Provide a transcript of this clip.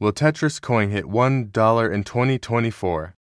Will Tetris coin hit $1 in 2024?